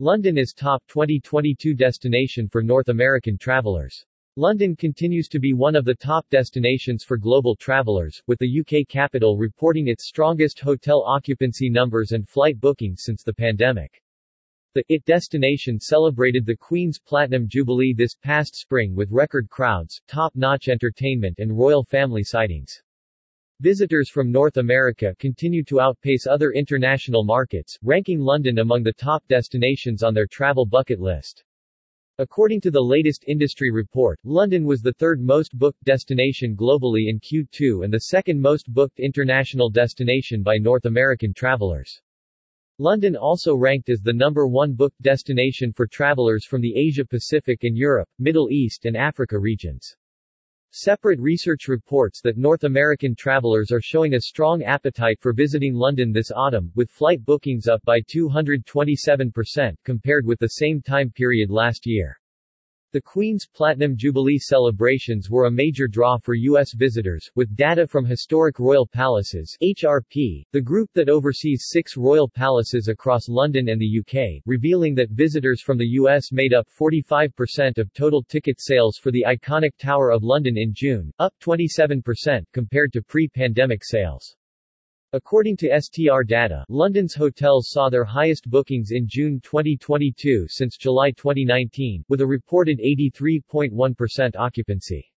London is top 2022 destination for North American travelers. London continues to be one of the top destinations for global travelers, with the UK capital reporting its strongest hotel occupancy numbers and flight bookings since the pandemic. The IT destination celebrated the Queen's Platinum Jubilee this past spring with record crowds, top-notch entertainment and royal family sightings. Visitors from North America continue to outpace other international markets, ranking London among the top destinations on their travel bucket list. According to the latest industry report, London was the third most booked destination globally in Q2 and the second most booked international destination by North American travelers. London also ranked as the number one booked destination for travelers from the Asia Pacific and Europe, Middle East and Africa regions. Separate research reports that North American travelers are showing a strong appetite for visiting London this autumn, with flight bookings up by 227% compared with the same time period last year. The Queen's Platinum Jubilee celebrations were a major draw for U.S. visitors, with data from Historic Royal Palaces HRP, the group that oversees six royal palaces across London and the UK, revealing that visitors from the U.S. made up 45% of total ticket sales for the iconic Tower of London in June, up 27% compared to pre-pandemic sales. According to STR data, London's hotels saw their highest bookings in June 2022 since July 2019, with a reported 83.1% occupancy.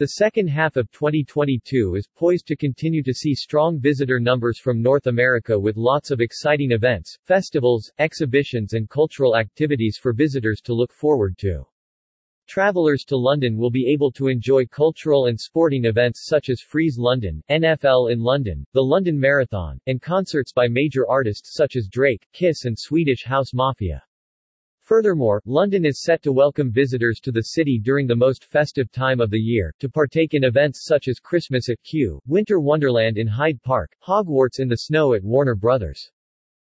The second half of 2022 is poised to continue to see strong visitor numbers from North America with lots of exciting events, festivals, exhibitions and cultural activities for visitors to look forward to. Travelers to London will be able to enjoy cultural and sporting events such as Frieze London, NFL in London, the London Marathon, and concerts by major artists such as Drake, Kiss and Swedish House Mafia. Furthermore, London is set to welcome visitors to the city during the most festive time of the year, to partake in events such as Christmas at Kew, Winter Wonderland in Hyde Park, Hogwarts in the snow at Warner Brothers.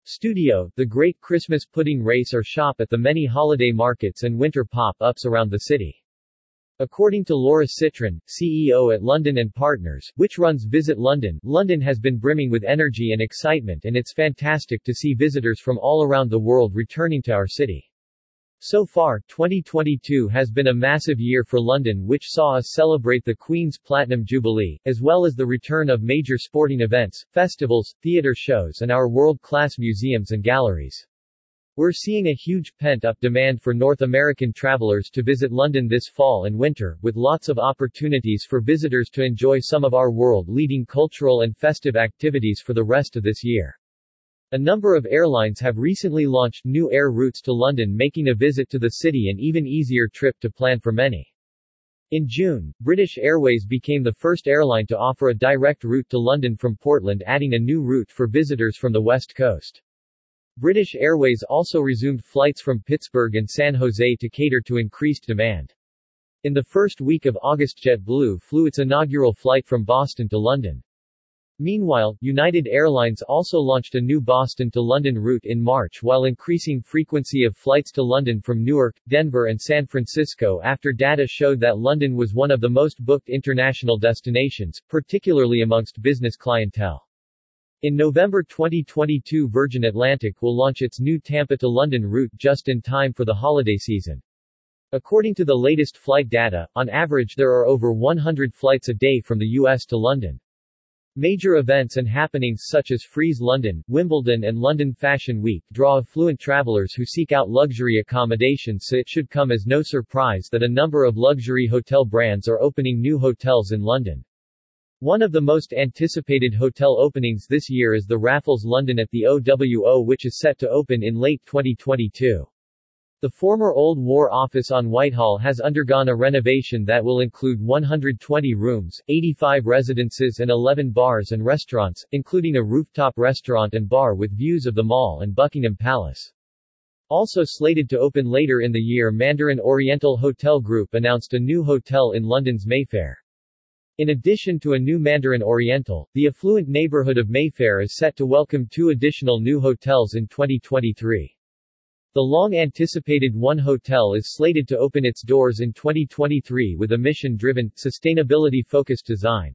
Studio, the Great Christmas Pudding Race or shop at the many holiday markets and winter pop-ups around the city. According to Laura Citron, CEO at London and Partners, which runs Visit London, London has been brimming with energy and excitement and it's fantastic to see visitors from all around the world returning to our city. So far, 2022 has been a massive year for London which saw us celebrate the Queen's Platinum Jubilee, as well as the return of major sporting events, festivals, theatre shows and our world-class museums and galleries. We're seeing a huge pent-up demand for North American travelers to visit London this fall and winter, with lots of opportunities for visitors to enjoy some of our world-leading cultural and festive activities for the rest of this year. A number of airlines have recently launched new air routes to London making a visit to the city an even easier trip to plan for many. In June, British Airways became the first airline to offer a direct route to London from Portland adding a new route for visitors from the West Coast. British Airways also resumed flights from Pittsburgh and San Jose to cater to increased demand. In the first week of August JetBlue flew its inaugural flight from Boston to London. Meanwhile, United Airlines also launched a new Boston to London route in March while increasing frequency of flights to London from Newark, Denver and San Francisco after data showed that London was one of the most booked international destinations, particularly amongst business clientele. In November 2022 Virgin Atlantic will launch its new Tampa to London route just in time for the holiday season. According to the latest flight data, on average there are over 100 flights a day from the US to London. Major events and happenings such as Frieze London, Wimbledon and London Fashion Week draw affluent travelers who seek out luxury accommodations so it should come as no surprise that a number of luxury hotel brands are opening new hotels in London. One of the most anticipated hotel openings this year is the Raffles London at the OWO which is set to open in late 2022. The former Old War Office on Whitehall has undergone a renovation that will include 120 rooms, 85 residences and 11 bars and restaurants, including a rooftop restaurant and bar with views of the Mall and Buckingham Palace. Also slated to open later in the year Mandarin Oriental Hotel Group announced a new hotel in London's Mayfair. In addition to a new Mandarin Oriental, the affluent neighborhood of Mayfair is set to welcome two additional new hotels in 2023. The long-anticipated One Hotel is slated to open its doors in 2023 with a mission-driven, sustainability-focused design.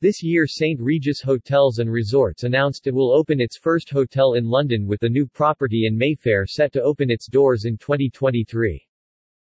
This year St. Regis Hotels and Resorts announced it will open its first hotel in London with the new property in Mayfair set to open its doors in 2023.